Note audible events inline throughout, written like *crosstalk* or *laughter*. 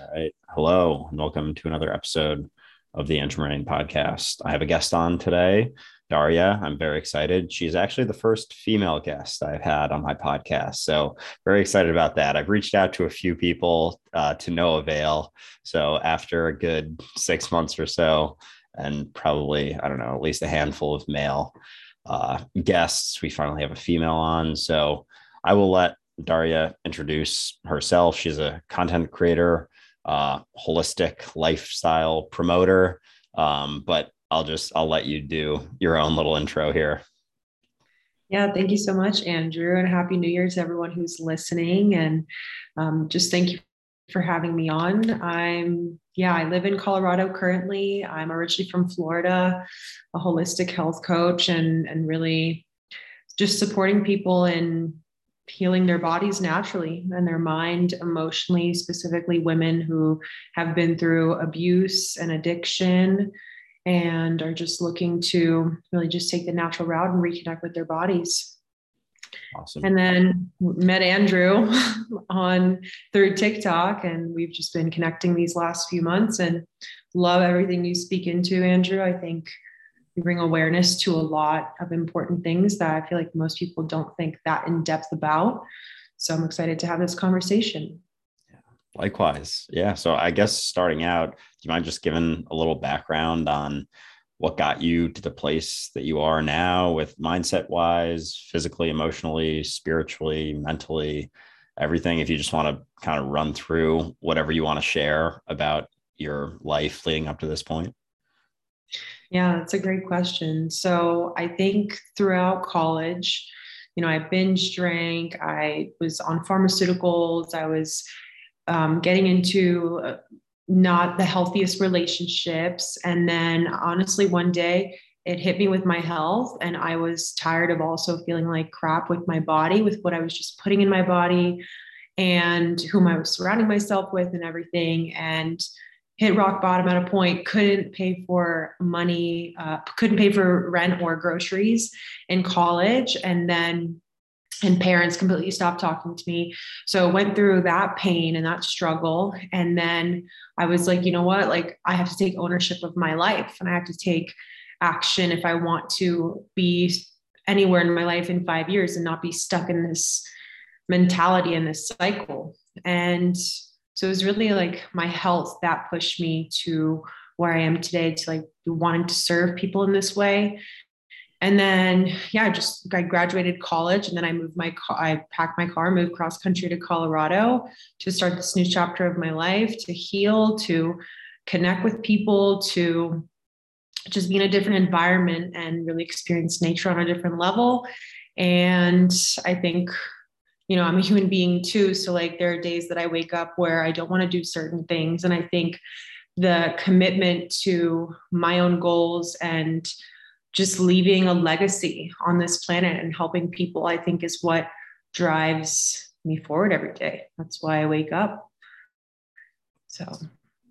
All right. Hello, and welcome to another episode of the Andrew podcast. I have a guest on today, Daria. I'm very excited. She's actually the first female guest I've had on my podcast. So, very excited about that. I've reached out to a few people uh, to no avail. So, after a good six months or so, and probably, I don't know, at least a handful of male uh, guests, we finally have a female on. So, I will let Daria introduce herself. She's a content creator, uh, holistic lifestyle promoter. Um, but I'll just I'll let you do your own little intro here. Yeah, thank you so much, Andrew, and happy New Year to everyone who's listening. And um, just thank you for having me on. I'm yeah, I live in Colorado currently. I'm originally from Florida, a holistic health coach, and and really just supporting people in healing their bodies naturally and their mind emotionally specifically women who have been through abuse and addiction and are just looking to really just take the natural route and reconnect with their bodies. Awesome. And then met andrew *laughs* on through tiktok and we've just been connecting these last few months and love everything you speak into andrew. I think you bring awareness to a lot of important things that I feel like most people don't think that in depth about. So I'm excited to have this conversation. Likewise. Yeah. So I guess starting out, do you mind just giving a little background on what got you to the place that you are now with mindset wise, physically, emotionally, spiritually, mentally, everything? If you just want to kind of run through whatever you want to share about your life leading up to this point. Yeah, that's a great question. So I think throughout college, you know, I binge drank, I was on pharmaceuticals, I was um, getting into uh, not the healthiest relationships. And then honestly, one day it hit me with my health, and I was tired of also feeling like crap with my body, with what I was just putting in my body and whom I was surrounding myself with and everything. And hit rock bottom at a point, couldn't pay for money, uh, couldn't pay for rent or groceries in college. And then, and parents completely stopped talking to me. So went through that pain and that struggle. And then I was like, you know what? Like, I have to take ownership of my life and I have to take action if I want to be anywhere in my life in five years and not be stuck in this mentality and this cycle. And so it was really like my health that pushed me to where I am today to like wanting to serve people in this way. And then, yeah, just I graduated college and then I moved my car, I packed my car, moved cross country to Colorado to start this new chapter of my life, to heal, to connect with people, to just be in a different environment and really experience nature on a different level. And I think you know, I'm a human being too. So, like, there are days that I wake up where I don't want to do certain things. And I think the commitment to my own goals and just leaving a legacy on this planet and helping people, I think, is what drives me forward every day. That's why I wake up. So,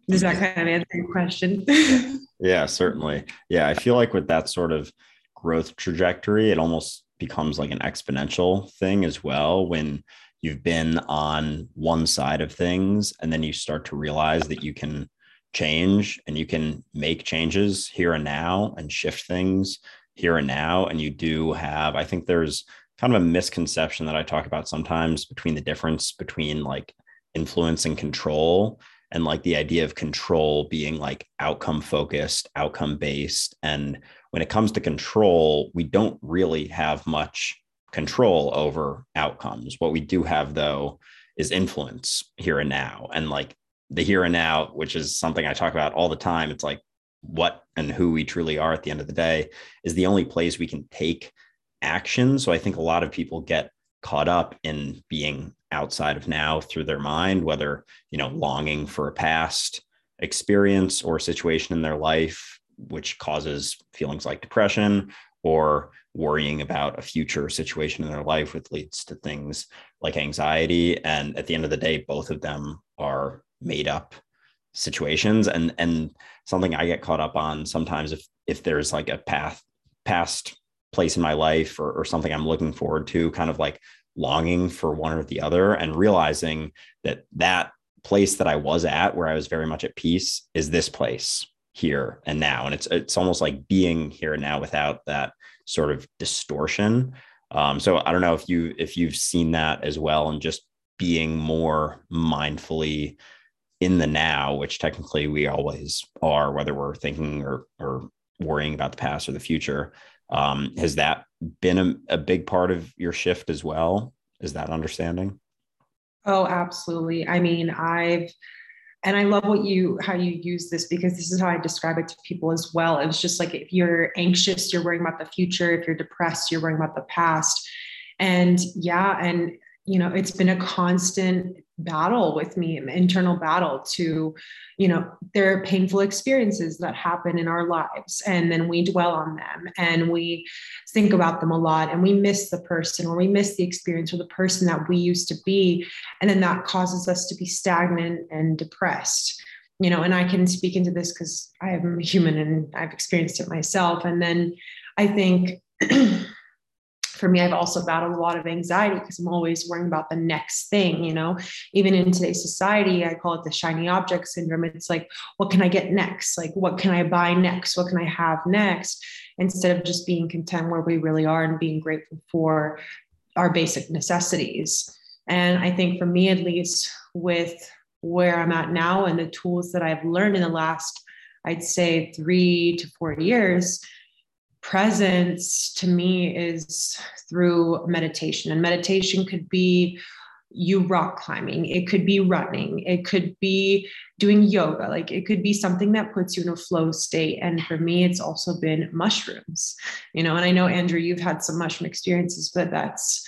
does that kind of answer your question? *laughs* yeah, certainly. Yeah, I feel like with that sort of growth trajectory, it almost becomes like an exponential thing as well when you've been on one side of things and then you start to realize that you can change and you can make changes here and now and shift things here and now. And you do have i think there's kind of a misconception that i talk about sometimes between the difference between like influence and control and like the idea of control being like outcome focused outcome based and when it comes to control, we don't really have much control over outcomes. What we do have, though, is influence here and now. And like the here and now, which is something I talk about all the time, it's like what and who we truly are at the end of the day is the only place we can take action. So I think a lot of people get caught up in being outside of now through their mind, whether, you know, longing for a past experience or situation in their life which causes feelings like depression or worrying about a future situation in their life, which leads to things like anxiety. And at the end of the day, both of them are made up situations. And and something I get caught up on sometimes if if there's like a path past place in my life or, or something I'm looking forward to, kind of like longing for one or the other and realizing that that place that I was at where I was very much at peace is this place here and now. And it's it's almost like being here and now without that sort of distortion. Um, so I don't know if you if you've seen that as well and just being more mindfully in the now, which technically we always are, whether we're thinking or or worrying about the past or the future. Um, has that been a, a big part of your shift as well? Is that understanding? Oh, absolutely. I mean, I've and I love what you how you use this because this is how I describe it to people as well. it's just like if you're anxious, you're worrying about the future. If you're depressed, you're worrying about the past. And yeah, and you know, it's been a constant battle with me, internal battle to, you know, there are painful experiences that happen in our lives. And then we dwell on them and we think about them a lot and we miss the person or we miss the experience or the person that we used to be. And then that causes us to be stagnant and depressed. You know, and I can speak into this because I am human and I've experienced it myself. And then I think *clears throat* for me, I've also battled a lot of anxiety because I'm always worrying about the next thing, you know, even in today's society, I call it the shiny object syndrome. It's like, what can I get next? Like, what can I buy next? What can I have next? Instead of just being content where we really are and being grateful for our basic necessities. And I think for me, at least, with where I'm at now and the tools that I've learned in the last, I'd say, three to four years, presence to me is through meditation and meditation could be you rock climbing it could be running it could be doing yoga like it could be something that puts you in a flow state and for me it's also been mushrooms you know and i know andrew you've had some mushroom experiences but that's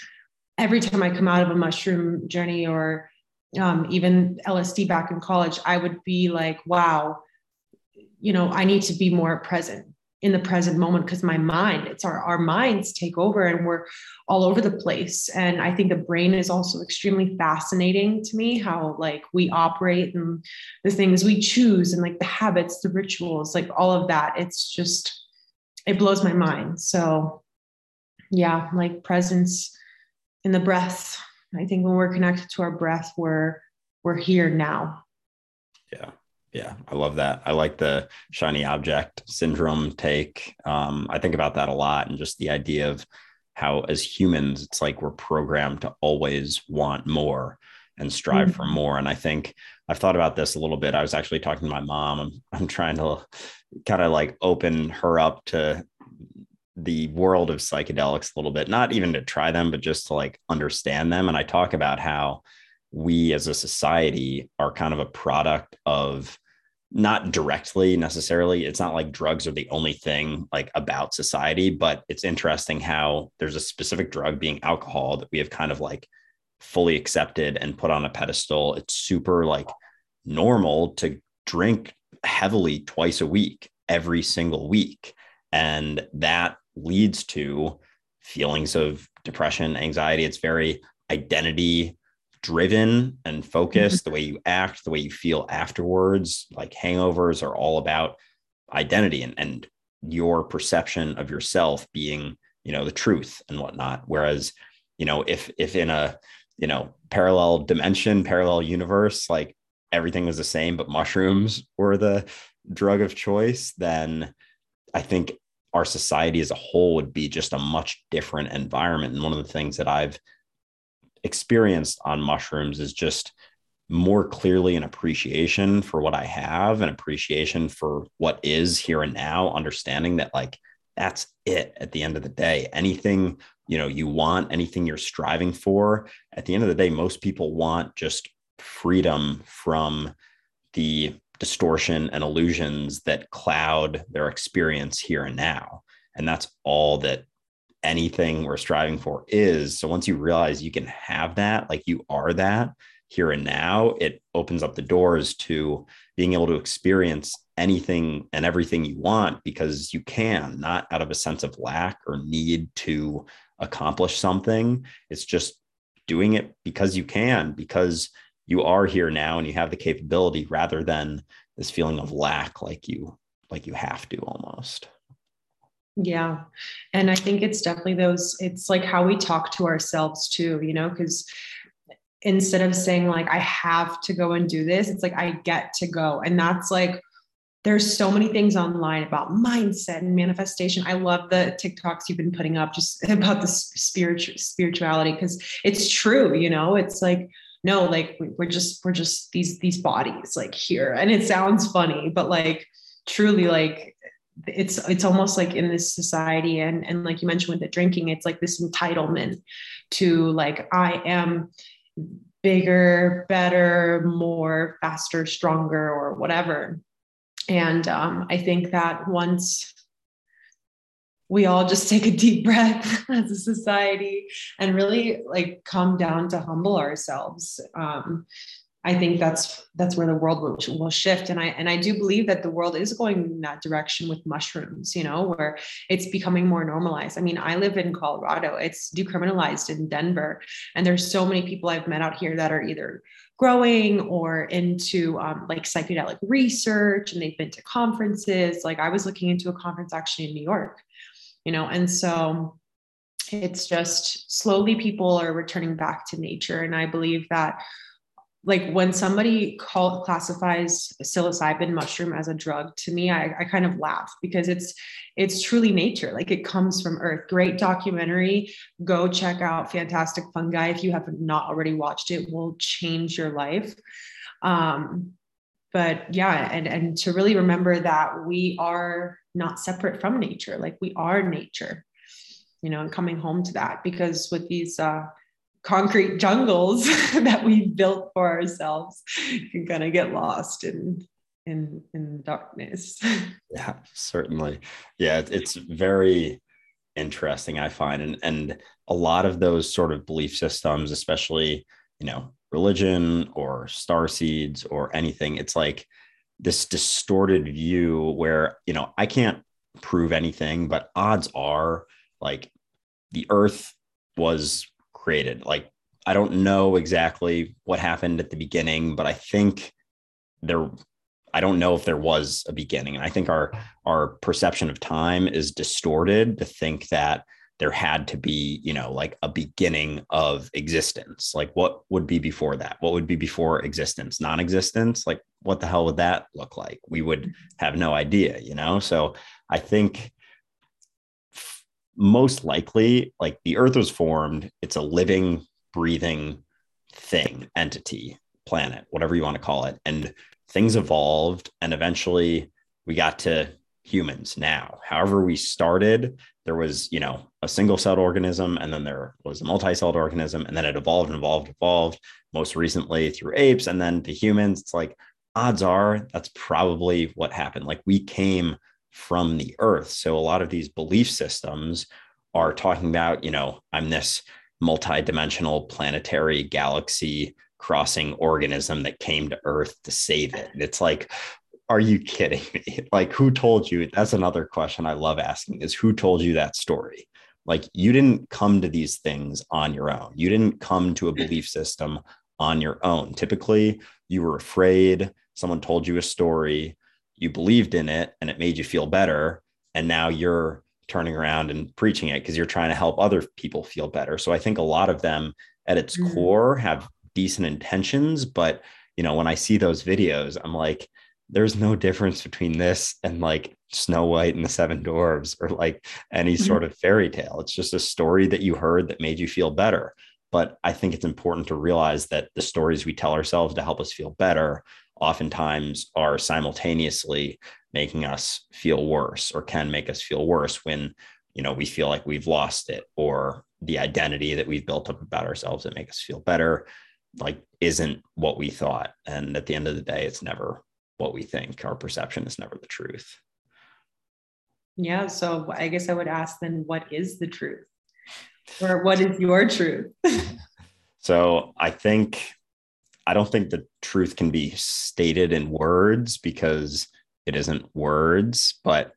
every time i come out of a mushroom journey or um, even lsd back in college i would be like wow you know i need to be more present in the present moment because my mind it's our our minds take over and we're all over the place. And i think the brain is also extremely fascinating to me how like we operate and the things we choose and like the habits the rituals like all of that. It's just it blows my mind. So yeah like presence in the breath. I think when we're connected to our breath we're we're here now yeah I love that. I like the shiny object syndrome take. Um, I think about that a lot and just the idea of how, as humans, it's like we're programmed to always want more and strive mm-hmm. for more. And I think I've thought about this a little bit. I was actually talking to my mom. I'm, I'm trying to kind of like open her up to the world of psychedelics a little bit, not even to try them, but just to like understand them. And I talk about how we as a society are kind of a product of not directly necessarily it's not like drugs are the only thing like about society but it's interesting how there's a specific drug being alcohol that we have kind of like fully accepted and put on a pedestal. It's super like normal to drink heavily twice a week every single week and that leads to feelings of depression anxiety. It's very identity driven and focused, mm-hmm. the way you act, the way you feel afterwards, like hangovers are all about identity and, and your perception of yourself being, you know, the truth and whatnot. Whereas, you know, if if in a, you know, parallel dimension, parallel universe, like everything was the same, but mushrooms were the drug of choice, then I think our society as a whole would be just a much different environment. And one of the things that I've experienced on mushrooms is just more clearly an appreciation for what I have, an appreciation for what is here and now, understanding that like that's it at the end of the day. Anything, you know, you want, anything you're striving for, at the end of the day, most people want just freedom from the distortion and illusions that cloud their experience here and now. And that's all that anything we're striving for is. So once you realize you can have that, like you are that here and now, it opens up the doors to being able to experience anything and everything you want because you can, not out of a sense of lack or need to accomplish something. It's just doing it because you can, because you are here now and you have the capability rather than this feeling of lack like you like you have to almost. Yeah. And I think it's definitely those, it's like how we talk to ourselves too, you know, because instead of saying like i have to go and do this it's like i get to go and that's like there's so many things online about mindset and manifestation. I love the TikToks you've been putting up just *laughs* about the spiritual spirituality because it's true, you know, it's like no, like we're just we're just these these bodies like here and it sounds funny, but like truly like it's it's almost like in this society and and like you mentioned with the drinking it's like this entitlement to like I am bigger, better, more, faster, stronger, or whatever. And um, I think that once we all just take a deep *laughs* breath as a society and really like come down to humble ourselves um, i think that's that's where the world will, will shift. And i and i do believe that the world is going in that direction with mushrooms you know where it's becoming more normalized. I mean i live in colorado. It's decriminalized in denver. And there's so many people i've met out here that are either growing or into um, like psychedelic research and they've been to conferences. Like i was looking into a conference actually in new york you know and so it's just slowly people are returning back to nature. And i believe that like when somebody call, classifies psilocybin mushroom as a drug to me I, I kind of laugh because it's it's truly nature. Like it comes from earth. Great documentary. Go check out fantastic fungi. If you have not already watched it will change your life. Um but yeah and and to really remember that we are not separate from nature. Like we are nature you know and coming home to that because with these uh concrete jungles *laughs* that we built for ourselves. Can kind of get lost in in in darkness. *laughs* Yeah certainly. Yeah it's very interesting i find and and a lot of those sort of belief systems especially you know religion or star seeds or anything it's like this distorted view where you know i can't prove anything but odds are like the earth was created. Like, I don't know exactly what happened at the beginning, but I think there, I don't know if there was a beginning. And I think our, our perception of time is distorted to think that there had to be, you know, like a beginning of existence. Like, what would be before that? What would be before existence? Non existence? Like, what the hell would that look like? We would have no idea, you know? So I think most likely like the earth was formed it's a living breathing thing entity planet whatever you want to call it and things evolved and eventually we got to humans now. However we started there was you know a single celled organism and then there was a multi-celled organism and then it evolved and evolved evolved most recently through apes and then to humans it's like odds are that's probably what happened. Like we came from the earth. So a lot of these belief systems are talking about, you know, I'm this multi-dimensional planetary galaxy crossing organism that came to earth to save it. And it's like, are you kidding me? *laughs* Like who told you? That's another question I love asking is who told you that story? Like you didn't come to these things on your own. You didn't come to a belief system on your own. Typically, you were afraid, someone told you a story, you believed in it and it made you feel better and now you're turning around and preaching it because you're trying to help other people feel better so i think a lot of them at its mm-hmm. core have decent intentions but you know when i see those videos i'm like there's no difference between this and like snow white and the seven dwarves or like any mm-hmm. sort of fairy tale it's just a story that you heard that made you feel better but i think it's important to realize that the stories we tell ourselves to help us feel better oftentimes are simultaneously making us feel worse or can make us feel worse when you know we feel like we've lost it or the identity that we've built up about ourselves that make us feel better like isn't what we thought. And at the end of the day it's never what we think. Our perception is never the truth. Yeah so i guess i would ask then what is the truth? Or what is your truth? *laughs* So i think I don't think the truth can be stated in words because it isn't words, but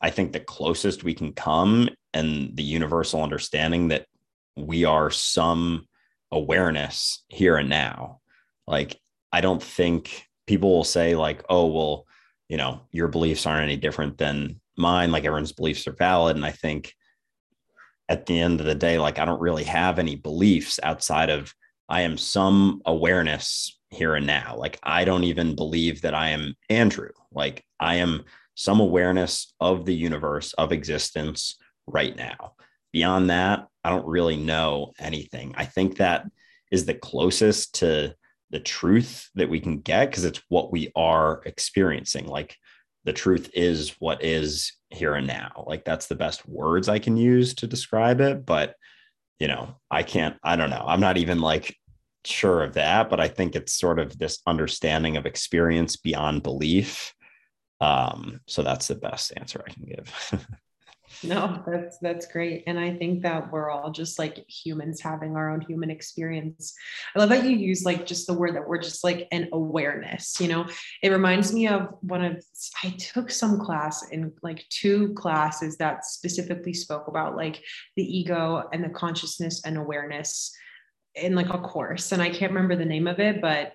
I think the closest we can come and the universal understanding that we are some awareness here and now. Like, I don't think people will say, like, oh, well, you know, your beliefs aren't any different than mine. Like, everyone's beliefs are valid. And I think at the end of the day, like, I don't really have any beliefs outside of I am some awareness here and now. Like I don't even believe that I am Andrew. Like I am some awareness of the universe, of existence right now. Beyond that, I don't really know anything. I think that is the closest to the truth that we can get because it's what we are experiencing. Like the truth is what is here and now. Like that's the best words I can use to describe it. But, you know, I can't, I don't know. I'm not even like sure of that, but I think it's sort of this understanding of experience beyond belief. Um, so that's the best answer I can give. *laughs* no that's that's great. And i think that we're all just like humans having our own human experience. I love that you use like just the word that we're just like an awareness you know? It reminds me of one of i took some class in like two classes that specifically spoke about like the ego and the consciousness and awareness in like a course. And i can't remember the name of it but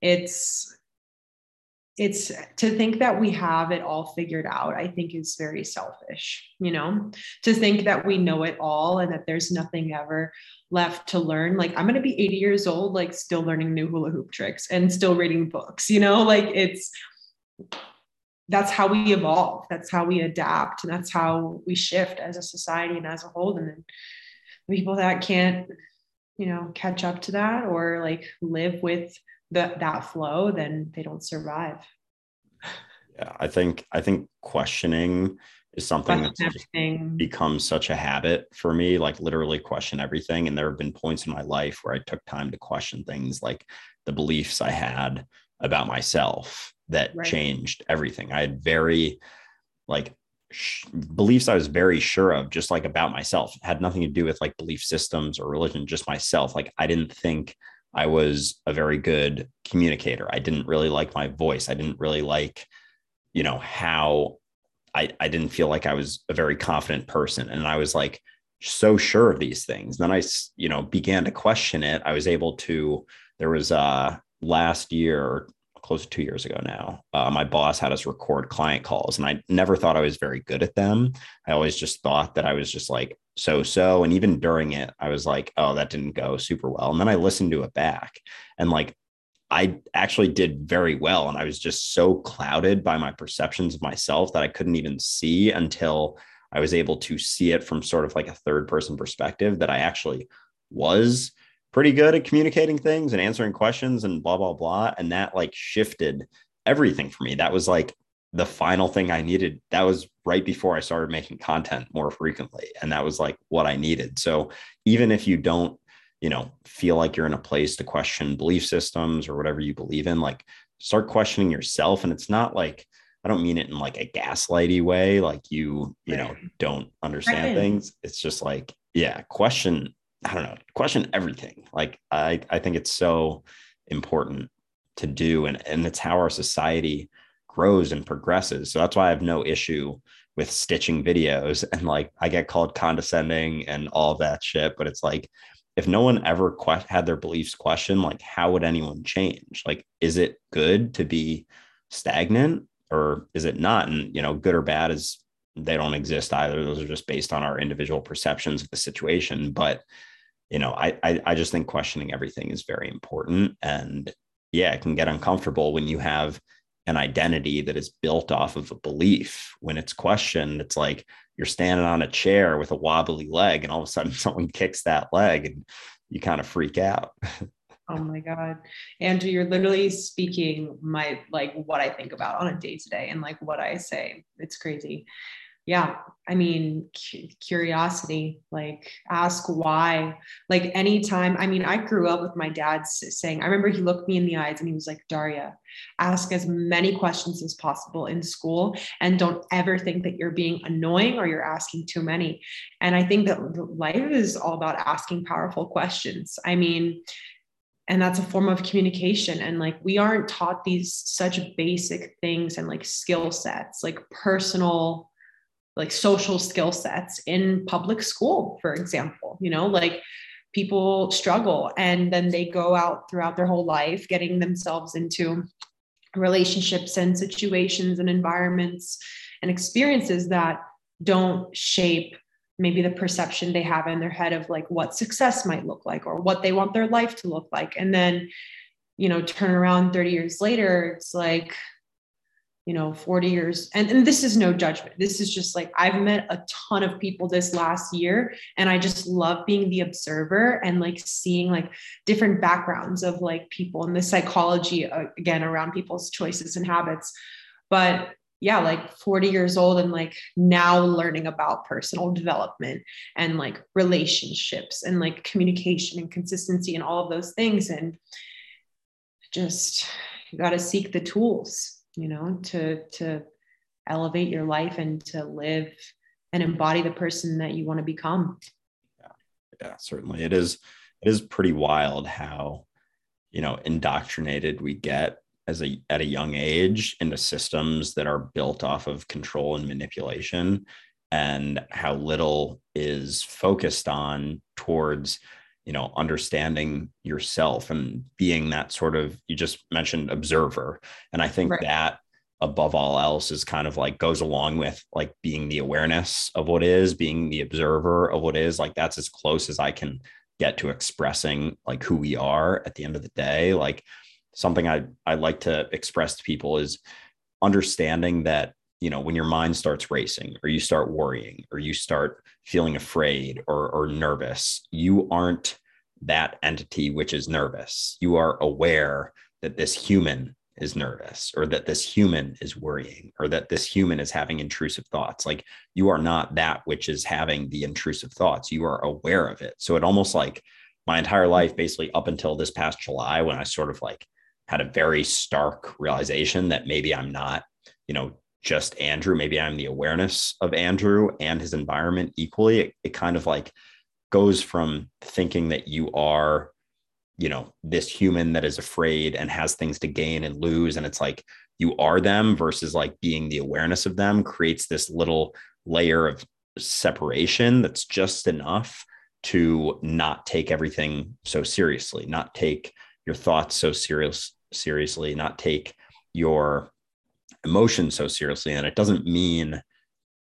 it's it's to think that we have it all figured out i think is very selfish you know? To think that we know it all and that there's nothing ever left to learn. Like i'm going to be 80 years old like still learning new hula hoop tricks and still reading books you know? Like it's that's how we evolve. That's how we adapt and that's how we shift as a society and as a whole. And then people that can't you know catch up to that or like live with that that flow, then they don't survive. Yeah, I think I think questioning is something that's become such a habit for me. Like literally question everything. And there have been points in my life where I took time to question things like the beliefs I had about myself that right. changed everything. I had very like sh- beliefs I was very sure of, just like about myself, it had nothing to do with like belief systems or religion, just myself. Like I didn't think I was a very good communicator. I didn't really like my voice. I didn't really like, you know, how I, I didn't feel like I was a very confident person. And I was like so sure of these things. Then I, you know, began to question it. I was able to, there was uh last year, close to two years ago now, uh, my boss had us record client calls, and I never thought I was very good at them. I always just thought that I was just like so so. And even during it, I was like, oh, that didn't go super well. And then I listened to it back, and like I actually did very well. And I was just so clouded by my perceptions of myself that I couldn't even see until I was able to see it from sort of like a third person perspective that I actually was pretty good at communicating things and answering questions and blah blah blah and that like shifted everything for me that was like the final thing i needed that was right before i started making content more frequently. And that was like what i needed. So even if you don't you know feel like you're in a place to question belief systems or whatever you believe in like start questioning yourself. And it's not like i don't mean it in like a gaslighty way like you you know don't understand things. It's just like yeah question I don't know, question everything. Like I, I think it's so important to do, and and it's how our society grows and progresses. So that's why I have no issue with stitching videos *laughs* and like I get called condescending and all that shit. But it's like if no one ever que- had their beliefs questioned, like how would anyone change? Like, is it good to be stagnant or is it not? And you know, good or bad is they don't exist either. Those are just based on our individual perceptions of the situation. But you know, I, I I just think questioning everything is very important. And yeah, it can get uncomfortable when you have an identity that is built off of a belief. When it's questioned, it's like you're standing on a chair with a wobbly leg, and all of a sudden *laughs* someone kicks that leg and you kind of freak out. Oh my God. Andrew, you're literally speaking my like what I think about on a day to day and like what I say. It's crazy yeah i mean curiosity like ask why. Like anytime i mean i grew up with my dad saying i remember he looked me in the eyes and he was like daria ask as many questions as possible in school and don't ever think that you're being annoying or you're asking too many. And i think that life is all about asking powerful questions. I mean and that's a form of communication and like we aren't taught these such basic things and like skill sets like personal like social skill sets in public school, for example. You know, like people struggle and then they go out throughout their whole life getting themselves into relationships and situations and environments and experiences that don't shape maybe the perception they have in their head of like what success might look like or what they want their life to look like and then you know turn around 30 years later it's like you know 40 years. And, and this is no judgment. This is just like i've met a ton of people this last year and i just love being the observer and like seeing like different backgrounds of like people and the psychology uh, again around people's choices and habits. But yeah like 40 years old and like now learning about personal development and like relationships and like communication and consistency and all of those things and just you got to seek the tools you know to to elevate your life and to live and embody the person that you want to become. Yeah yeah certainly. It is it is pretty wild how you know indoctrinated we get as a at a young age into systems that are built off of control and manipulation and how little is focused on towards you know understanding yourself and being that sort of you just mentioned observer. And i think right. that above all else is kind of like goes along with like being the awareness of what is being the observer of what is. Like that's as close as i can get to expressing like who we are at the end of the day. Like something i i like to express to people is understanding that you know when your mind starts racing or you start worrying or you start feeling afraid or, or nervous you aren't that entity which is nervous. You are aware that this human is nervous or that this human is worrying or that this human is having intrusive thoughts. Like you are not that which is having the intrusive thoughts. You are aware of it. So it almost like my entire life basically up until this past july when i sort of like had a very stark realization that maybe i'm not you know just Andrew. Maybe I'm the awareness of Andrew and his environment equally. It, it kind of like goes from thinking that you are, you know, this human that is afraid and has things to gain and lose. And it's like you are them versus like being the awareness of them creates this little layer of separation that's just enough to not take everything so seriously, not take your thoughts so serious seriously, not take your emotions so seriously and it doesn't mean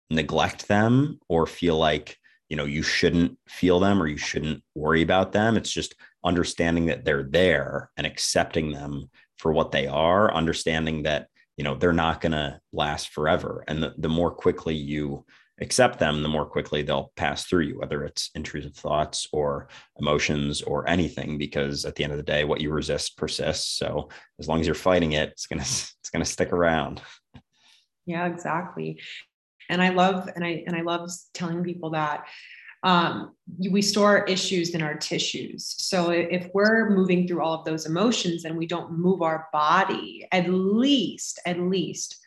neglect them or feel like you know you shouldn't feel them or you shouldn't worry about them. It's just understanding that they're there and accepting them for what they are understanding that you know they're not going to last forever. And the, the more quickly you accept them, the more quickly they'll pass through you, whether it's intrusive thoughts or emotions or anything, because at the end of the day, what you resist persists. So as long as you're fighting it, it's gonna *laughs* it's gonna stick around. Yeah, exactly. And I love and I and I love telling people that um, we store issues in our tissues. So if we're moving through all of those emotions and we don't move our body at least, at least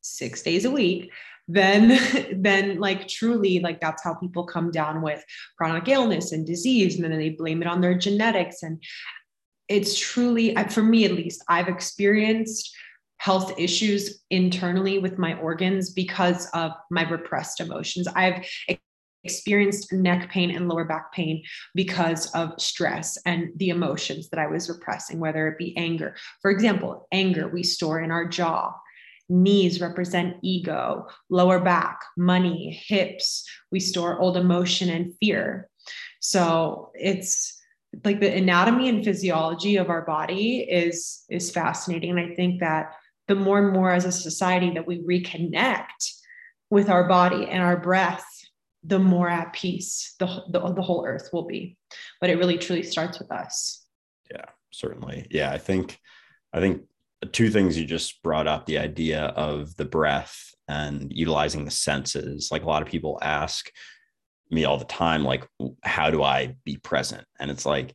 six days a week, then *laughs* then like truly like that's how people come down with chronic illness and disease and then they blame it on their genetics and it's truly for me at least i've experienced health issues internally with my organs because of my repressed emotions i've experienced neck pain and lower back pain because of stress and the emotions that I was repressing, whether it be anger. For example, anger we store in our jaw. Knees represent ego, lower back, money, hips. We store old emotion and fear. So it's like the anatomy and physiology of our body is is fascinating and i think that the more and more as a society that we reconnect with our body and our breath the more at peace the, the, the whole earth will be but it really truly starts with us yeah certainly yeah i think i think two things you just brought up the idea of the breath and utilizing the senses. Like a lot of people ask me all the time, like, how do I be present? And it's like,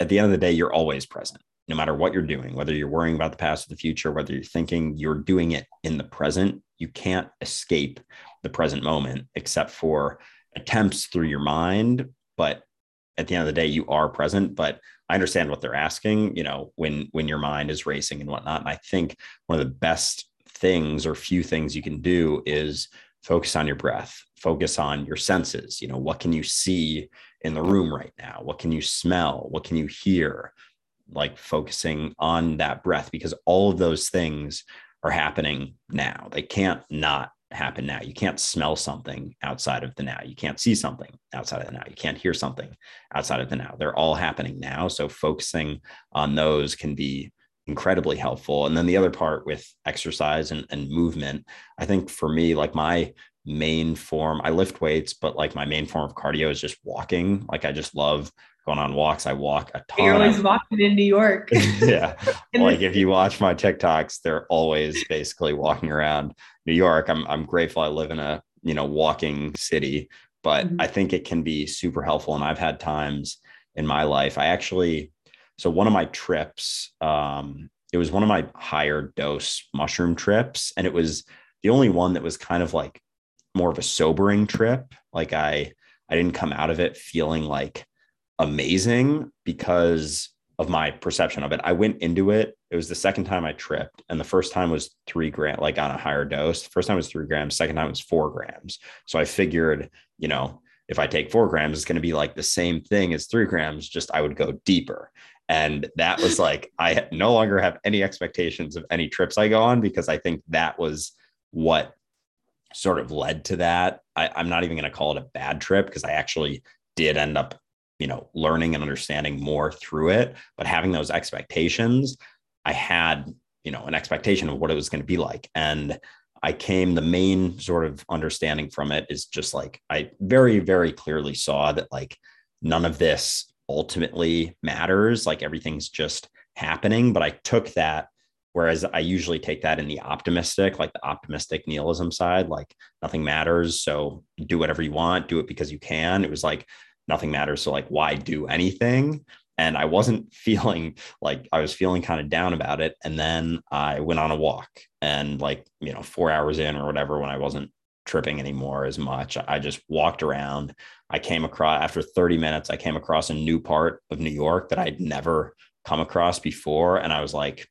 at the end of the day, you're always present, no matter what you're doing, whether you're worrying about the past or the future, whether you're thinking you're doing it in the present. You can't escape the present moment except for attempts through your mind. But at the end of the day, you are present. But I understand what they're asking, you know, when when your mind is racing and whatnot. And I think one of the best things or few things you can do is focus on your breath, focus on your senses. You know, what can you see in the room right now? What can you smell? What can you hear? Like focusing on that breath because all of those things are happening now. They can't not happen now. You can't smell something outside of the now. You can't see something outside of the now. You can't hear something outside of the now. They're all happening now. So focusing on those can be incredibly helpful. And then the other part with exercise and, and movement, I think for me, like my main form, I lift weights, but like my main form of cardio is just walking. Like I just love going on walks. I walk a ton. You're always walking in New York. *laughs* yeah. *laughs* like if you watch my TikToks, they're always basically walking around New York. I'm I'm grateful I live in a, you know, walking city, but mm-hmm. I think it can be super helpful. And I've had times in my life. I actually so one of my trips, um, it was one of my higher dose mushroom trips, and it was the only one that was kind of like more of a sobering trip. Like I I didn't come out of it feeling like amazing because of my perception of it. I went into it. It was the second time I tripped, and the first time was three grams, like on a higher dose. The first time was three grams. Second time was four grams. So I figured, you know, if I take four grams, it's going to be like the same thing as three grams. Just I would go deeper, and that was like I no longer have any expectations of any trips I go on because I think that was what sort of led to that. I, I'm not even going to call it a bad trip because I actually did end up you know learning and understanding more through it. But having those expectations i had you know an expectation of what it was going to be like. And i came the main sort of understanding from it is just like i very very clearly saw that like none of this ultimately matters like everything's just happening. But i took that whereas i usually take that in the optimistic like the optimistic nihilism side like nothing matters so do whatever you want do it because you can it was like nothing matters. So like, why do anything? And I wasn't *laughs* feeling like I was feeling kind of down about it. And then I went on a walk and like, you know, four hours in or whatever, when I wasn't tripping anymore as much, I just walked around. I came across after 30 minutes, I came across a new part of New York that I'd never come across before. And I was like,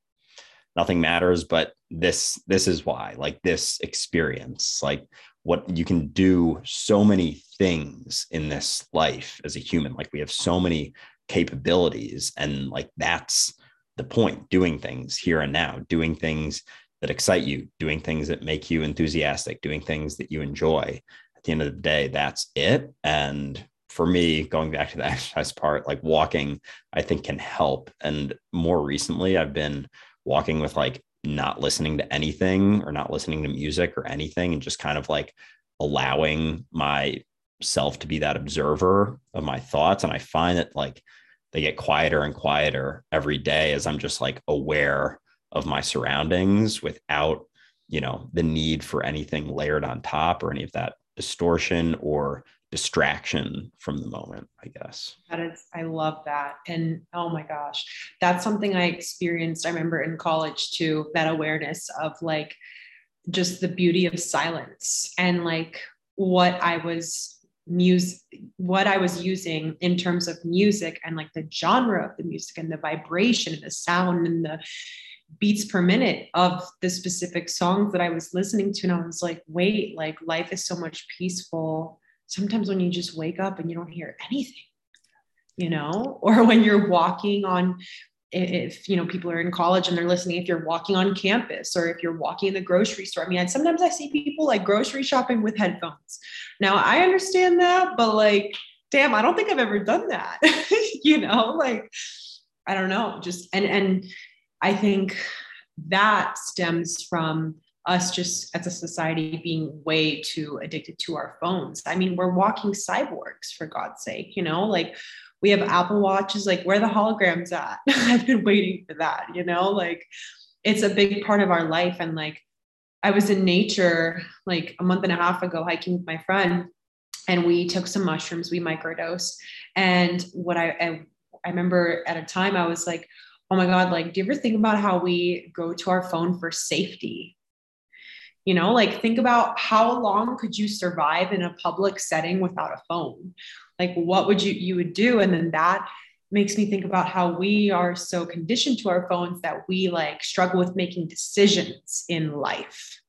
nothing matters, but this, this is why, like this experience, like what you can do so many things in this life as a human. Like we have so many capabilities and like that's the point doing things here and now doing things that excite you doing things that make you enthusiastic doing things that you enjoy. At the end of the day that's it. And for me going back to the exercise *laughs* part like walking i think can help. And more recently i've been walking with like not listening to anything or not listening to music or anything and just kind of like allowing myself to be that observer of my thoughts. And i find that like they get quieter and quieter every day as i'm just like aware of my surroundings without you know the need for anything layered on top or any of that distortion or distraction from the moment, I guess. That is, I love that. And oh my gosh, that's something I experienced. I remember in college too, that awareness of like just the beauty of silence and like what I was music what I was using in terms of music and like the genre of the music and the vibration and the sound and the beats per minute of the specific songs that I was listening to. And I was like, wait, like life is so much peaceful sometimes when you just wake up and you don't hear anything you know *laughs* or when you're walking on if you know people are in college and they're listening if you're walking on campus or if you're walking in the grocery store. I mean sometimes i see people like grocery shopping with headphones. Now i understand that but like damn i don't think i've ever done that *laughs* you know like i don't know just and and i think that stems from us just as a society being way too addicted to our phones. I mean, we're walking cyborgs for God's sake, you know, like we have Apple Watches, like where the holograms at? *laughs* I've been waiting for that, you know, like it's a big part of our life. And like I was in nature like a month and a half ago hiking with my friend and we took some mushrooms, we microdose. And what I, I, I remember at a time I was like, oh my God, like, do you ever think about how we go to our phone for safety? You know like think about how long could you survive in a public setting without a phone? Like what would you you would do? And then that makes me think about how we are so conditioned to our phones that we like struggle with making decisions in life.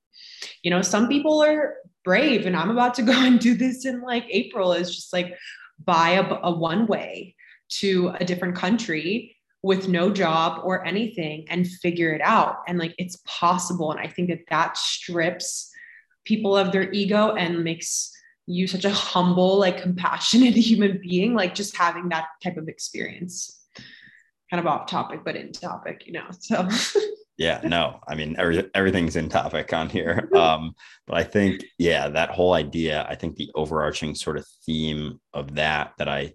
You know some people are brave and i'm about to *laughs* go and do this in like april is just like buy a, a one way to a different country with no job or anything and figure it out and like it's possible and i think that that strips people of their ego and makes you such a humble, like compassionate *laughs* human being, like just having that type of experience. Kind of off topic, but in topic, you know. So *laughs* yeah, no, I mean every, everything's in topic on here. *laughs* Um, but I think, yeah, that whole idea, I think the overarching sort of theme of that that I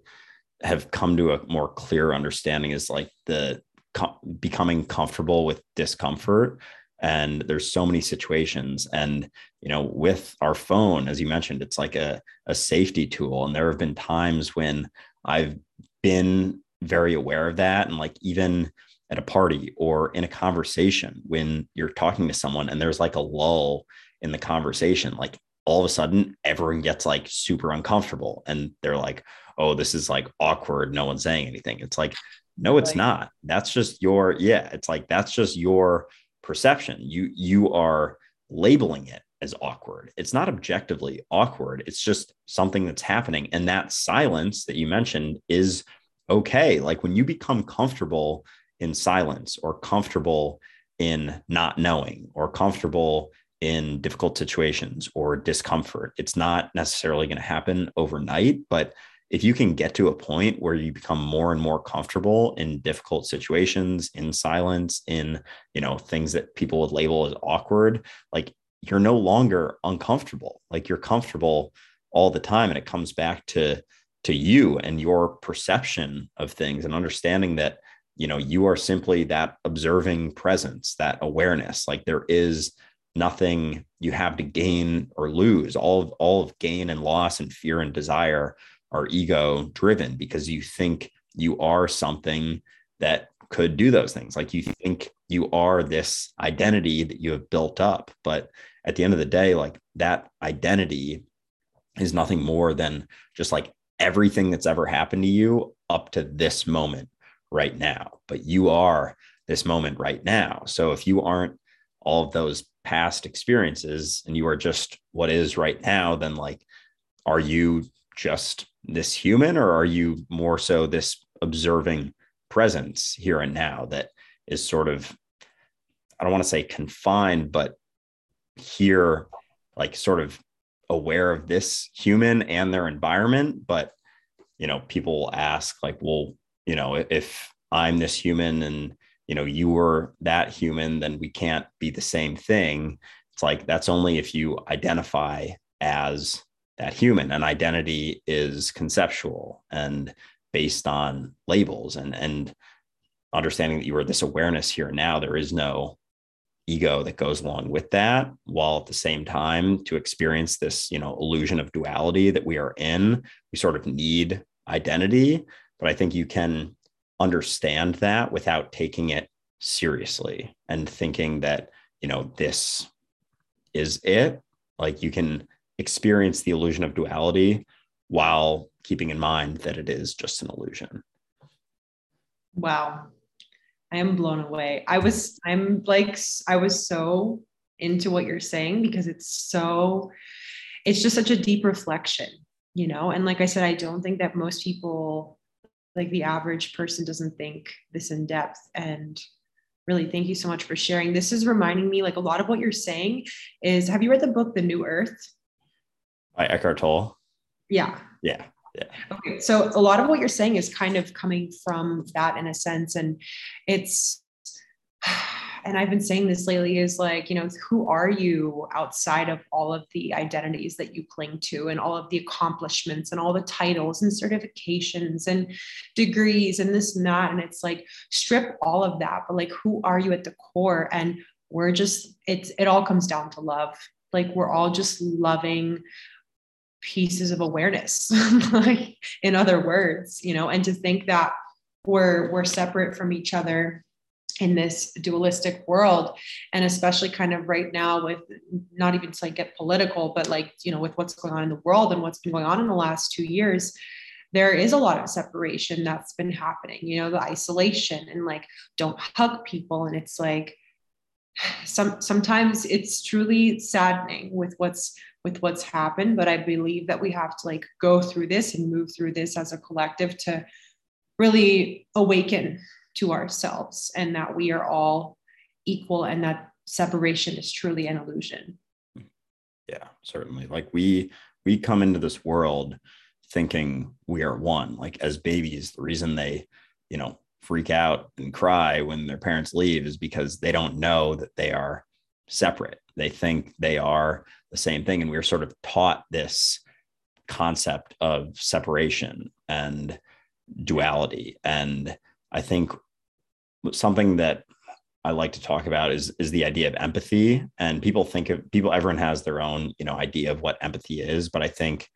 have come to a more clear understanding is like the com- becoming comfortable with discomfort. And there's so many situations. And you know with our phone as you mentioned it's like a, a safety tool. And there have been times when i've been very aware of that. And like even at a party or in a conversation when you're talking to someone and there's like a lull in the conversation like all of a sudden everyone gets like super uncomfortable. And they're like oh this is like awkward no one's saying anything it's like no it's right. not that's just your yeah it's like that's just your perception. You you are labeling it as awkward. It's not objectively awkward. It's just something that's happening. And that silence that you mentioned is okay. Like when you become comfortable in silence or comfortable in not knowing or comfortable in difficult situations or discomfort, it's not necessarily going to happen overnight, but if you can get to a point where you become more and more comfortable in difficult situations in silence in you know things that people would label as awkward like you're no longer uncomfortable. Like you're comfortable all the time and it comes back to to you and your perception of things and understanding that you know you are simply that observing presence that awareness. Like there is nothing you have to gain or lose. All of all of gain and loss and fear and desire are ego driven because you think you are something that could do those things. Like you think you are this identity that you have built up. But at the end of the day, like that identity is nothing more than just like everything that's ever happened to you up to this moment right now. But you are this moment right now. So if you aren't all of those past experiences and you are just what is right now, then like, are you just this human or are you more so this observing presence here and now that is sort of i don't want to say confined but here like sort of aware of this human and their environment but you know people ask like well you know if i'm this human and you know you were that human then we can't be the same thing. It's like that's only if you identify as that human and identity is conceptual and based on labels and and understanding that you are this awareness here and now there is no ego that goes along with that while at the same time to experience this you know illusion of duality that we are in we sort of need identity. But i think you can understand that without taking it seriously and thinking that you know this is it. Like you can experience the illusion of duality while keeping in mind that it is just an illusion. Wow. I am blown away. I was, I'm like, I was so into what you're saying because it's so, it's just such a deep reflection, you know? And like I said, I don't think that most people, like the average person, doesn't think this in depth. And really, thank you so much for sharing. This is reminding me, like, a lot of what you're saying is have you read the book, The New Earth? By Eckhart Tolle. Yeah. Yeah. Yeah. Okay. So a lot of what you're saying is kind of coming from that in a sense. And it's, *sighs* and I've been saying this lately is like, you know, who are you outside of all of the identities that you cling to and all of the accomplishments and all the titles and certifications and degrees and this and that. And it's like, strip all of that, but like, who are you at the core? And we're just, it's, it all comes down to love. Like, we're all just loving pieces of awareness *laughs* like in other words you know and to think that we're we're separate from each other in this dualistic world and especially kind of right now with not even to like get political but like you know with what's going on in the world and what's been going on in the last two years there is a lot of separation that's been happening you know the isolation and like don't hug people and it's like *sighs* some sometimes it's truly saddening with what's with what's happened but i believe that we have to like go through this and move through this as a collective to really awaken to ourselves and that we are all equal and that separation is truly an illusion Yeah, certainly. Like we we come into this world thinking we are one. Like as babies, the reason they, you know, freak out and cry when their parents leave is because they don't know that they are separate. They think they are the same thing. And we are sort of taught this concept of separation and duality. And I think something that I like to talk about is is the idea of empathy. And people think of people, everyone has their own, you know, idea of what empathy is. But I think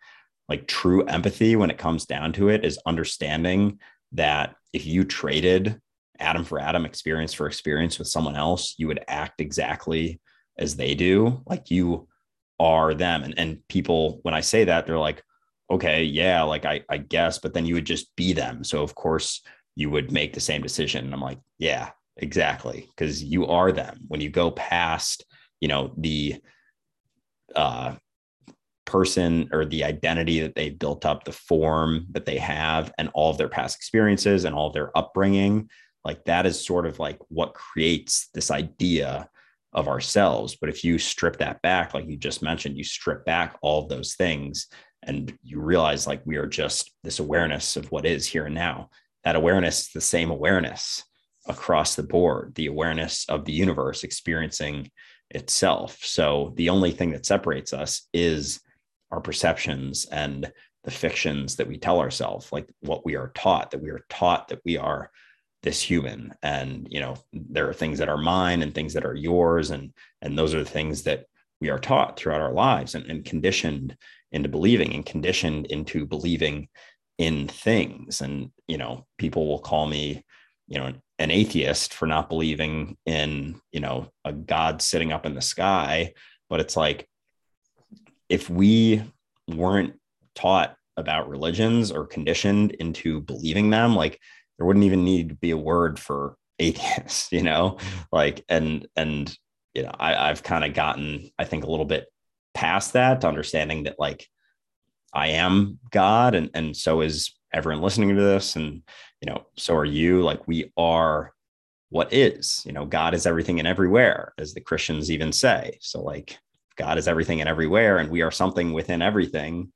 like true empathy when it comes down to it is understanding that if you traded atom for atom experience for experience with someone else, you would act exactly as they do. Like you are them. And, and people, when I say that, they're like, okay, yeah, like I, I guess, but then you would just be them. So of course you would make the same decision. And I'm like, yeah, exactly. Cause you are them. When you go past, you know, the uh person or the identity that they've built up, the form that they have, and all of their past experiences and all of their upbringing. Like that is sort of like what creates this idea of ourselves. But if you strip that back, like you just mentioned, you strip back all of those things and you realize like we are just this awareness of what is here and now. That awareness the same awareness across the board, the awareness of the universe experiencing itself. So the only thing that separates us is our perceptions and the fictions that we tell ourselves, like what we are taught, that we are taught that we are this human. And, you know, there are things that are mine and things that are yours. And, and those are the things that we are taught throughout our lives and, and conditioned into believing and conditioned into believing in things. And, you know, people will call me, you know, an atheist for not believing in, you know, a God sitting up in the sky. But it's like, if we weren't taught about religions or conditioned into believing them, like there wouldn't even need to be a word for *laughs* atheists, you know, like, and, and, you know, I, I've kind of gotten, I think, a little bit past that to understanding that like I am God and, and so is everyone listening to this. And, you know, so are you like, we are what is, you know, God is everything and everywhere, as the Christians even say. So like, God is everything and everywhere, and we are something within everything.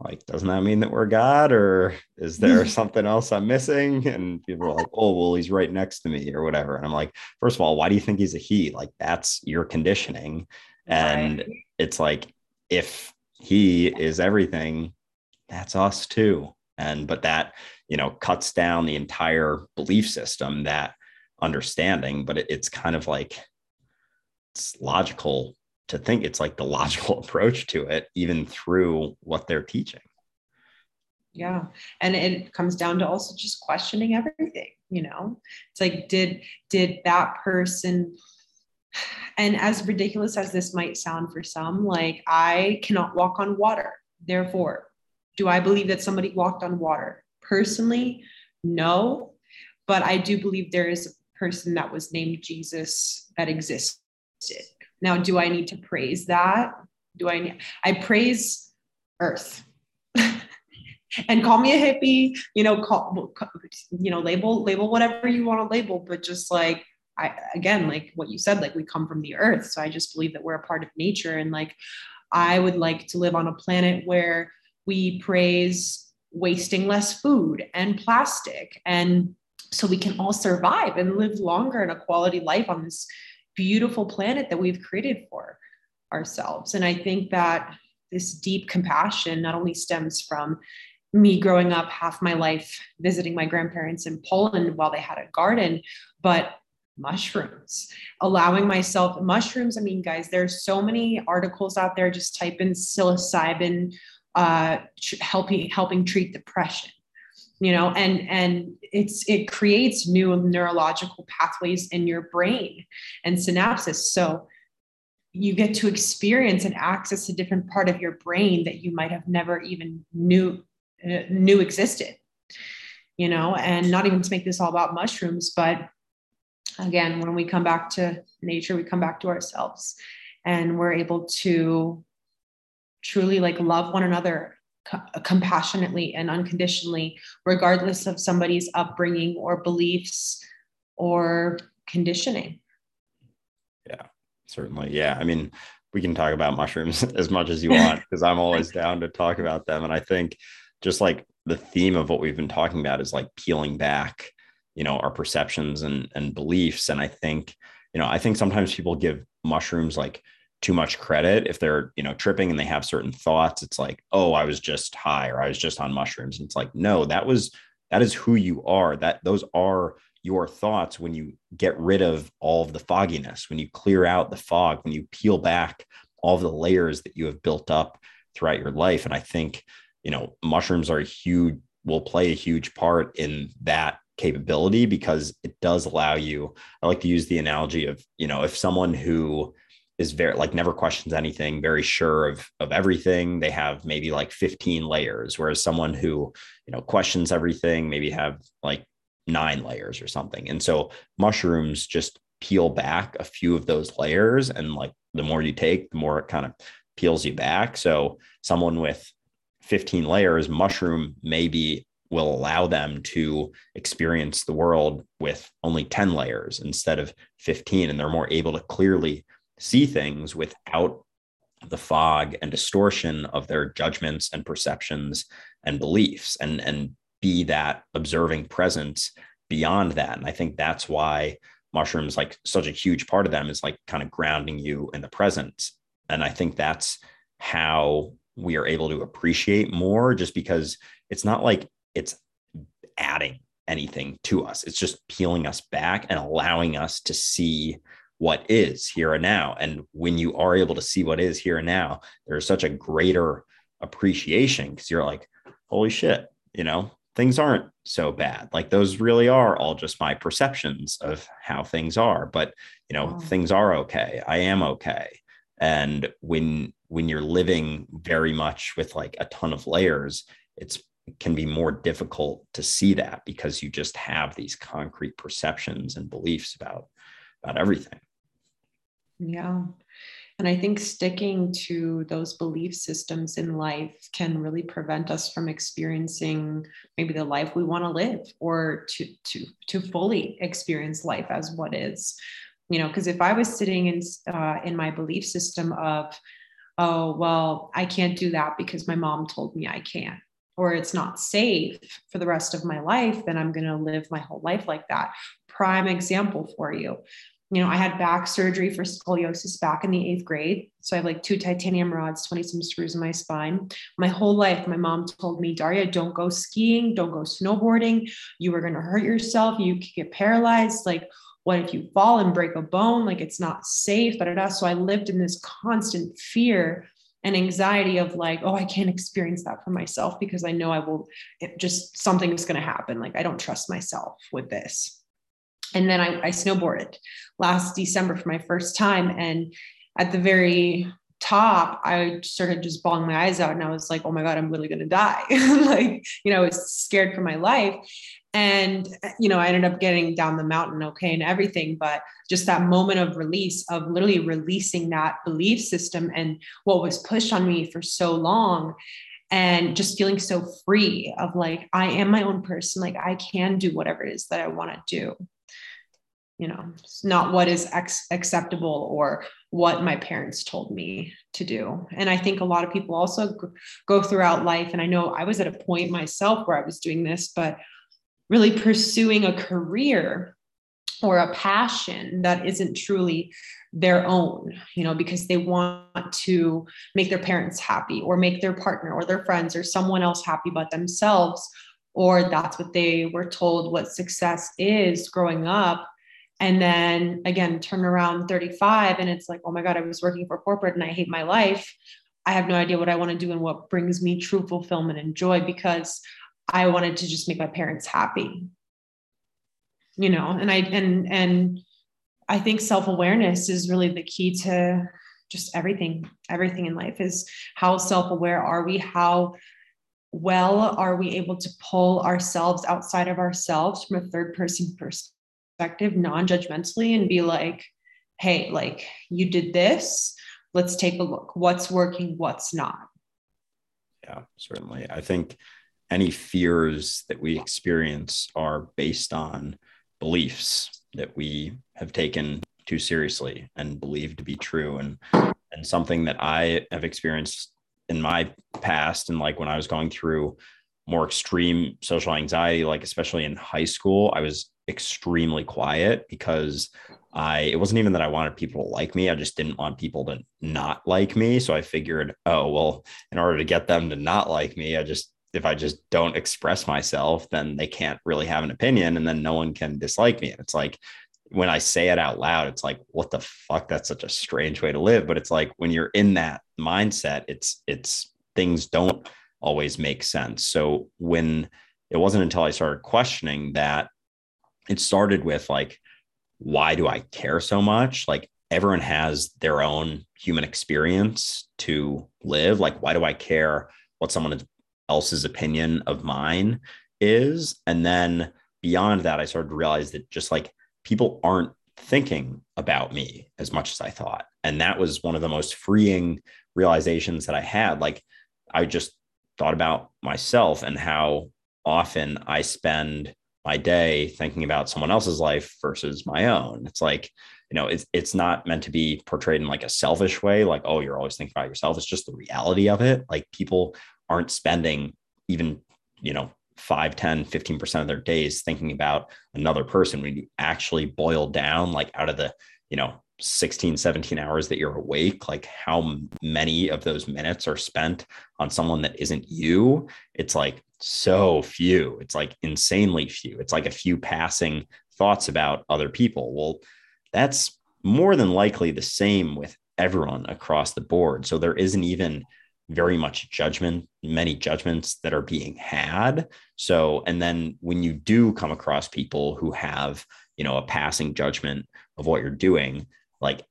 Like, doesn't that mean that we're God, or is *laughs* there something else I'm missing? And people are like, oh, well, he's right next to me, or whatever. And I'm like, first of all, why do you think he's a he? Like, that's your conditioning. And right. it's like, if he is everything, that's us too. And, but that, you know, cuts down the entire belief system, that understanding, but it, it's kind of like, it's logical to think it's like the *laughs* logical approach to it, even through what they're teaching. Yeah. And it comes down to also just questioning everything, you know? It's like, did did that person and as ridiculous as this might sound for some, like I cannot walk on water. Therefore, do I believe that somebody walked on water? Personally, no. But I do believe there is a person that was named Jesus that existed now, do I need to praise that? Do I need, I praise earth. *laughs* and call me a hippie, you know, call, you know, label, label whatever you want to label, but just like, I, again, like what you said, like we come from the earth. So I just believe that we're a part of nature. And like, I would like to live on a planet where we praise wasting less food and plastic. And so we can all survive and live longer and a quality life on this beautiful planet that we've created for ourselves. And I think that this deep compassion not only stems from me growing up half my life visiting my grandparents in Poland while they had a garden, but mushrooms, allowing myself mushrooms. I mean, guys, there's so many articles out there. Just type in psilocybin uh, helping helping treat depression you know and and it's it creates new neurological pathways in your brain and synapses. So you get to experience and access a different part of your brain that you might have never even knew uh, knew existed you know and not even to make this all about mushrooms but again when we come back to nature we come back to ourselves and we're able to truly like love one another compassionately and unconditionally, regardless of somebody's upbringing or beliefs or conditioning. Yeah, certainly. Yeah. I mean, we can talk about mushrooms *laughs* as much as you want because I'm always *laughs* down to talk about them. And I think just like the theme of what we've been talking about is like peeling back, you know, our perceptions and and beliefs. And I think, you know, I think sometimes people give mushrooms like too much credit if they're you know tripping and they have certain thoughts it's like oh i was just high or i was just on mushrooms. And it's like no that was that is who you are. That those are your thoughts when you get rid of all of the fogginess when you clear out the fog when you peel back all the layers that you have built up throughout your life. And i think you know mushrooms are huge will play a huge part in that capability because it does allow you i like to use the analogy of you know if someone who is very like never questions anything, very sure of of everything. They have maybe like 15 layers, whereas someone who, you know, questions everything maybe have like nine layers or something. And so mushrooms just peel back a few of those layers and like the more you take, the more it kind of peels you back. So someone with 15 layers, mushroom maybe will allow them to experience the world with only 10 layers instead of 15 and they're more able to clearly see things without the fog and distortion of their judgments and perceptions and beliefs and and be that observing presence beyond that. And i think that's why mushrooms like such a huge part of them is like kind of grounding you in the present. And i think that's how we are able to appreciate more just because it's not like it's adding anything to us. It's just peeling us back and allowing us to see what is here and now. And when you are able to see what is here and now, there's such a greater appreciation because you're like, holy shit, you know, things aren't so bad. Like those really are all just my perceptions of how things are. But you know, wow. things are okay. I am okay. And when when you're living very much with like a ton of layers, it's it can be more difficult to see that because you just have these concrete perceptions and beliefs about about everything. Yeah. And I think sticking to those belief systems in life can really prevent us from experiencing maybe the life we want to live or to to to fully experience life as what is. You know, because if I was sitting in uh, in my belief system of, oh well, I can't do that because my mom told me I can't, or it's not safe for the rest of my life, then I'm going to live my whole life like that. Prime example for you you know, I had back surgery for scoliosis back in the eighth grade. So I have like two titanium rods, 20 some screws in my spine. My whole life, my mom told me, Daria, don't go skiing, don't go snowboarding. You are going to hurt yourself. You could get paralyzed. Like, what if you fall and break a bone? Like, it's not safe. But so I lived in this constant fear and anxiety of like, oh, I can't experience that for myself because I know I will, it just something's going to happen. Like, I don't trust myself with this and then I, I snowboarded last December for my first time. And at the very top, I started just bawling my eyes out and I was like, oh my God, I'm literally going to die. *laughs* like, you know, I was scared for my life. And, you know, I ended up getting down the mountain okay and everything. But just that moment of release, of literally releasing that belief system and what was pushed on me for so long and just feeling so free of like, I am my own person. Like, I can do whatever it is that I want to do you know it's not what is ex- acceptable or what my parents told me to do. And i think a lot of people also go throughout life and i know i was at a point myself where i was doing this but really pursuing a career or a passion that isn't truly their own you know because they want to make their parents happy or make their partner or their friends or someone else happy but themselves or that's what they were told what success is growing up and then again turn around 35 and it's like oh my god i was working for corporate and i hate my life. I have no idea what i want to do and what brings me true fulfillment and joy because i wanted to just make my parents happy. You know and i and and i think self-awareness is really the key to just everything everything in life is how self-aware are we? How well are we able to pull ourselves outside of ourselves from a third person perspective perspective non-judgmentally and be like hey like you did this. Let's take a look. What's working what's not? Yeah certainly. I think any fears that we experience are based on beliefs that we have taken too seriously and believe to be true. And and something that I have experienced in my past and like when I was going through more extreme social anxiety, like especially in high school, I was extremely quiet because I it wasn't even that I wanted people to like me. I just didn't want people to not like me. So I figured, oh, well, in order to get them to not like me, I just if I just don't express myself, then they can't really have an opinion and then no one can dislike me. And it's like when I say it out loud, it's like, what the fuck? That's such a strange way to live. But it's like when you're in that mindset, it's it's things don't always make sense. So when it wasn't until I started questioning that it started with like, why do I care so much? Like everyone has their own human experience to live. Like, why do I care what someone else's opinion of mine is? And then beyond that, I started to realize that just like people aren't thinking about me as much as I thought. And that was one of the most freeing realizations that I had. Like, I just thought about myself and how often I spend my day thinking about someone else's life versus my own. It's like, you know, it's it's not meant to be portrayed in like a selfish way, like, oh, you're always thinking about yourself. It's just the reality of it. Like people aren't spending even, you know, 5 10 15% of their days thinking about another person when you actually boil down like out of the you know 16 17 hours that you're awake like how many of those minutes are spent on someone that isn't you it's like so few. It's like insanely few. It's like a few passing thoughts about other people. Well that's more than likely the same with everyone across the board. So there isn't even very much judgment, many judgments that are being had. So, and then when you do come across people who have, you know, a passing judgment of what you're doing, like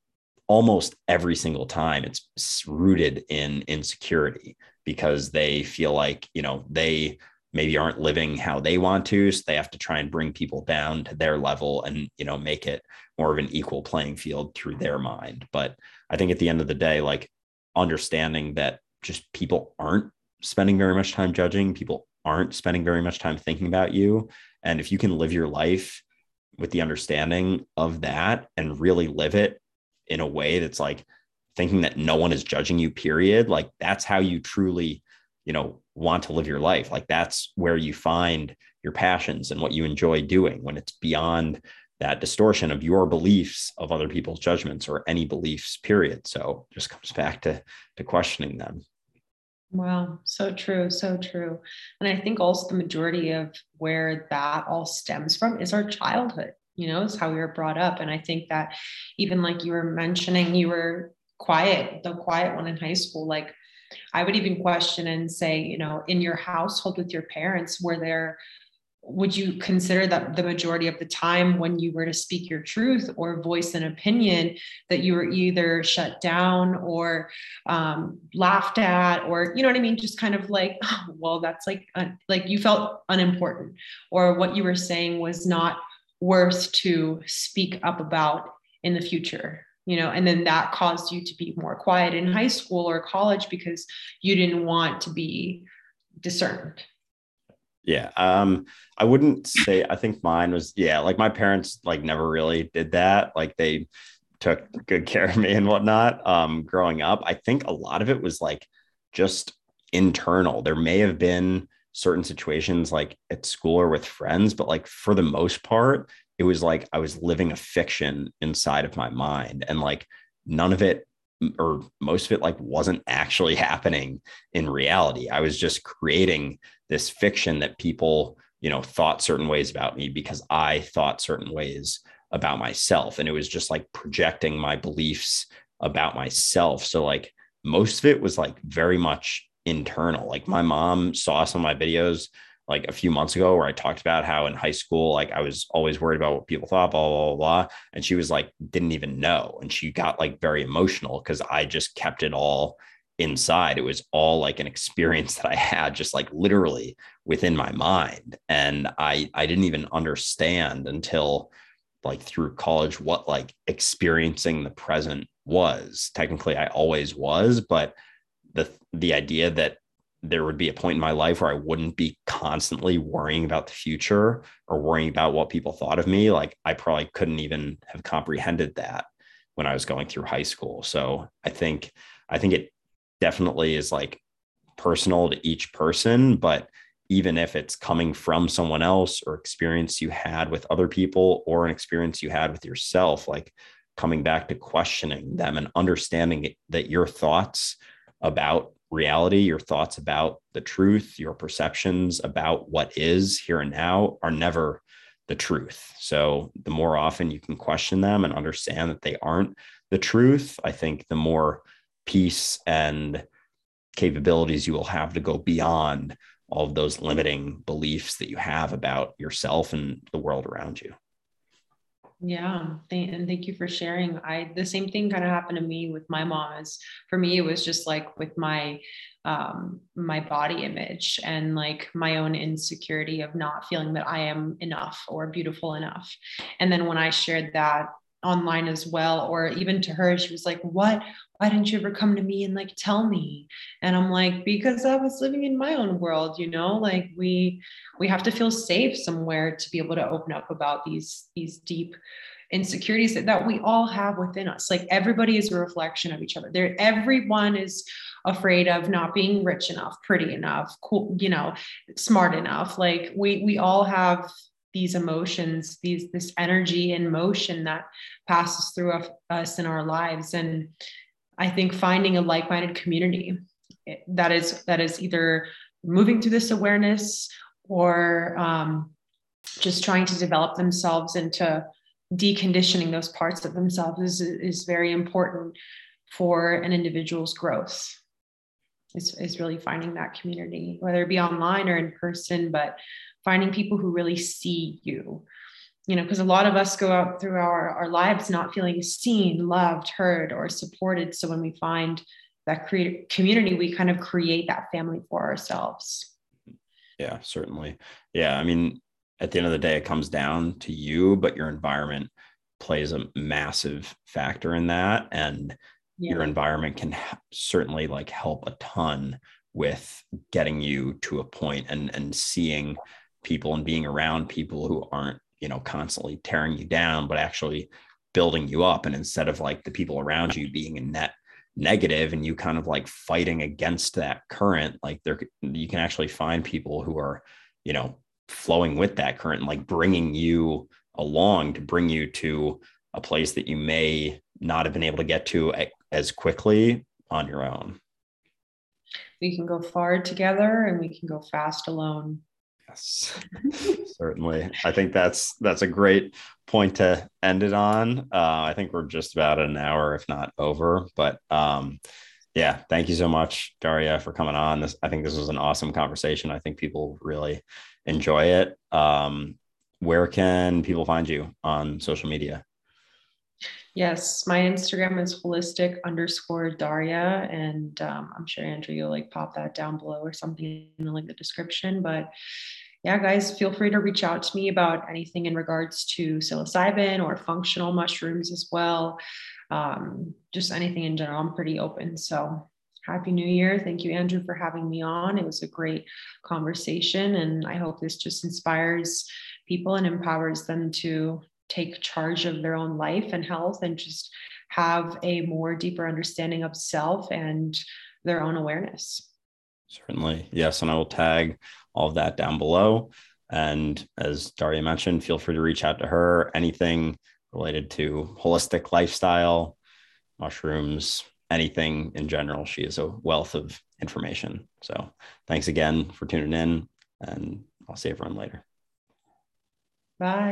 almost every single time it's rooted in insecurity because they feel like, you know, they maybe aren't living how they want to. So they have to try and bring people down to their level and, you know, make it more of an equal playing field through their mind. But I think at the end of the day, like understanding that just people aren't spending very much time judging, people aren't spending very much time thinking about you. And if you can live your life with the understanding of that and really live it in a way that's like thinking that no one is judging you, period, like that's how you truly, you know, want to live your life. Like that's where you find your passions and what you enjoy doing when it's beyond that distortion of your beliefs of other people's judgments or any beliefs period so just comes back to to questioning them Wow, so true, so true. And I think also the majority of where that all stems from is our childhood, you know, is how we were brought up. And I think that even like you were mentioning, you were quiet, the quiet one in high school, like I would even question and say, you know, in your household with your parents, were there would you consider that the majority of the time when you were to speak your truth or voice an opinion that you were either shut down or um, laughed at or you know what i mean? Just kind of like oh, *laughs* well that's like uh, like you felt unimportant or what you were saying was not worth to speak up about in the future you know? And then that caused you to be more quiet in high school or college because you didn't want to be discerned yeah. Um, I wouldn't say I think mine was yeah, like my parents like never really did that. Like they took good care of me and whatnot. Um, growing up. I think a lot of it was like just internal. There may have been certain situations like at school or with friends, but like for the most part, it was like I was living a fiction inside of my mind. And like none of it or most of it like wasn't actually *laughs* happening in reality. I was just creating this fiction that people, you know, thought certain ways about me because I thought certain ways about myself. And it was just like projecting my beliefs about myself. So, like, most of it was like very much internal. Like, my mom saw some of my videos like a few months ago where I talked about how in high school, like I was always worried about what people thought, blah, blah, blah, blah. And she was like, didn't even know. And she got like very emotional because I just kept it all inside. It was all like an experience that I had just like literally within my mind. And I I didn't even understand until like through college what like experiencing the present was. Technically I always was, but the the idea that there would be a point in my life where I wouldn't be constantly worrying about the future or worrying about what people thought of me. Like I probably couldn't even have comprehended that when I was going through high school. So I think I think it definitely is like personal to each person, but even if it's coming from someone else or experience you had with other people or an experience you had with yourself, like coming back to questioning them and understanding that your thoughts about reality, your thoughts about the truth, your perceptions about what is here and now are never the truth. So the more often you can question them and understand that they aren't the truth, I think the more peace and capabilities you will have to go beyond all of those limiting beliefs that you have about yourself and the world around you. Yeah, and thank you for sharing. I the same thing kind of happened to me with my mom. Is for me, it was just like with my um, my body image and like my own insecurity of not feeling that I am enough or beautiful enough. And then when I shared that online as well or even to her she was like what why didn't you ever come to me and like tell me? And i'm like because i was living in my own world you know like we we have to feel safe somewhere to be able to open up about these these deep insecurities that, that we all have within us. Like everybody is a reflection of each other. There everyone is afraid of not being rich enough pretty enough cool you know smart enough. Like we we all have these emotions these this energy and motion that passes through us in our lives. And i think finding a like-minded community eh, that is that is either moving through this awareness or um, just trying to develop themselves into deconditioning those parts of themselves is, is very important for an individual's growth. Is, is really finding that community whether it be online or in person but finding people who really see you you know because a lot of us go out through our, our lives not feeling seen loved heard or supported. So when we find that create community we kind of create that family for ourselves. Yeah certainly. Yeah i mean at the end of the day it comes down to you but your environment plays a massive factor in that. And yeah. your environment can certainly like help a ton with getting you to a point and and seeing people and being around people who aren't you know constantly tearing you down but actually building you up. And instead of like the people around you being a net negative and you kind of like fighting against that current like there you can actually find people who are you know flowing with that current and like bringing you along to bring you to a place that you may not have been able to get to as quickly on your own. We can go far together and we can go fast alone Yes, certainly. I think that's that's a great point to end it on. Uh, I think we're just about an hour, if not over. But um, yeah, thank you so much, Daria, for coming on. This I think this was an awesome conversation. I think people really enjoy it. Um, where can people find you on social media? Yes, my Instagram is holistic underscore Daria, and um, I'm sure Andrew you'll like pop that down below or something in the link the description. But yeah, guys, feel free to reach out to me about anything in regards to psilocybin or functional mushrooms as well. Um, just anything in general. I'm pretty open. So happy new year. Thank you, Andrew, for having me on. It was a great conversation. And I hope this just inspires people and empowers them to take charge of their own life and health and just have a more deeper understanding of self and their own awareness. Certainly. Yes. And I will tag all of that down below. And as Daria mentioned, feel free to reach out to her. Anything related to holistic lifestyle, mushrooms, anything in general. She is a wealth of information. So thanks again for tuning in, and I'll see everyone later. Bye.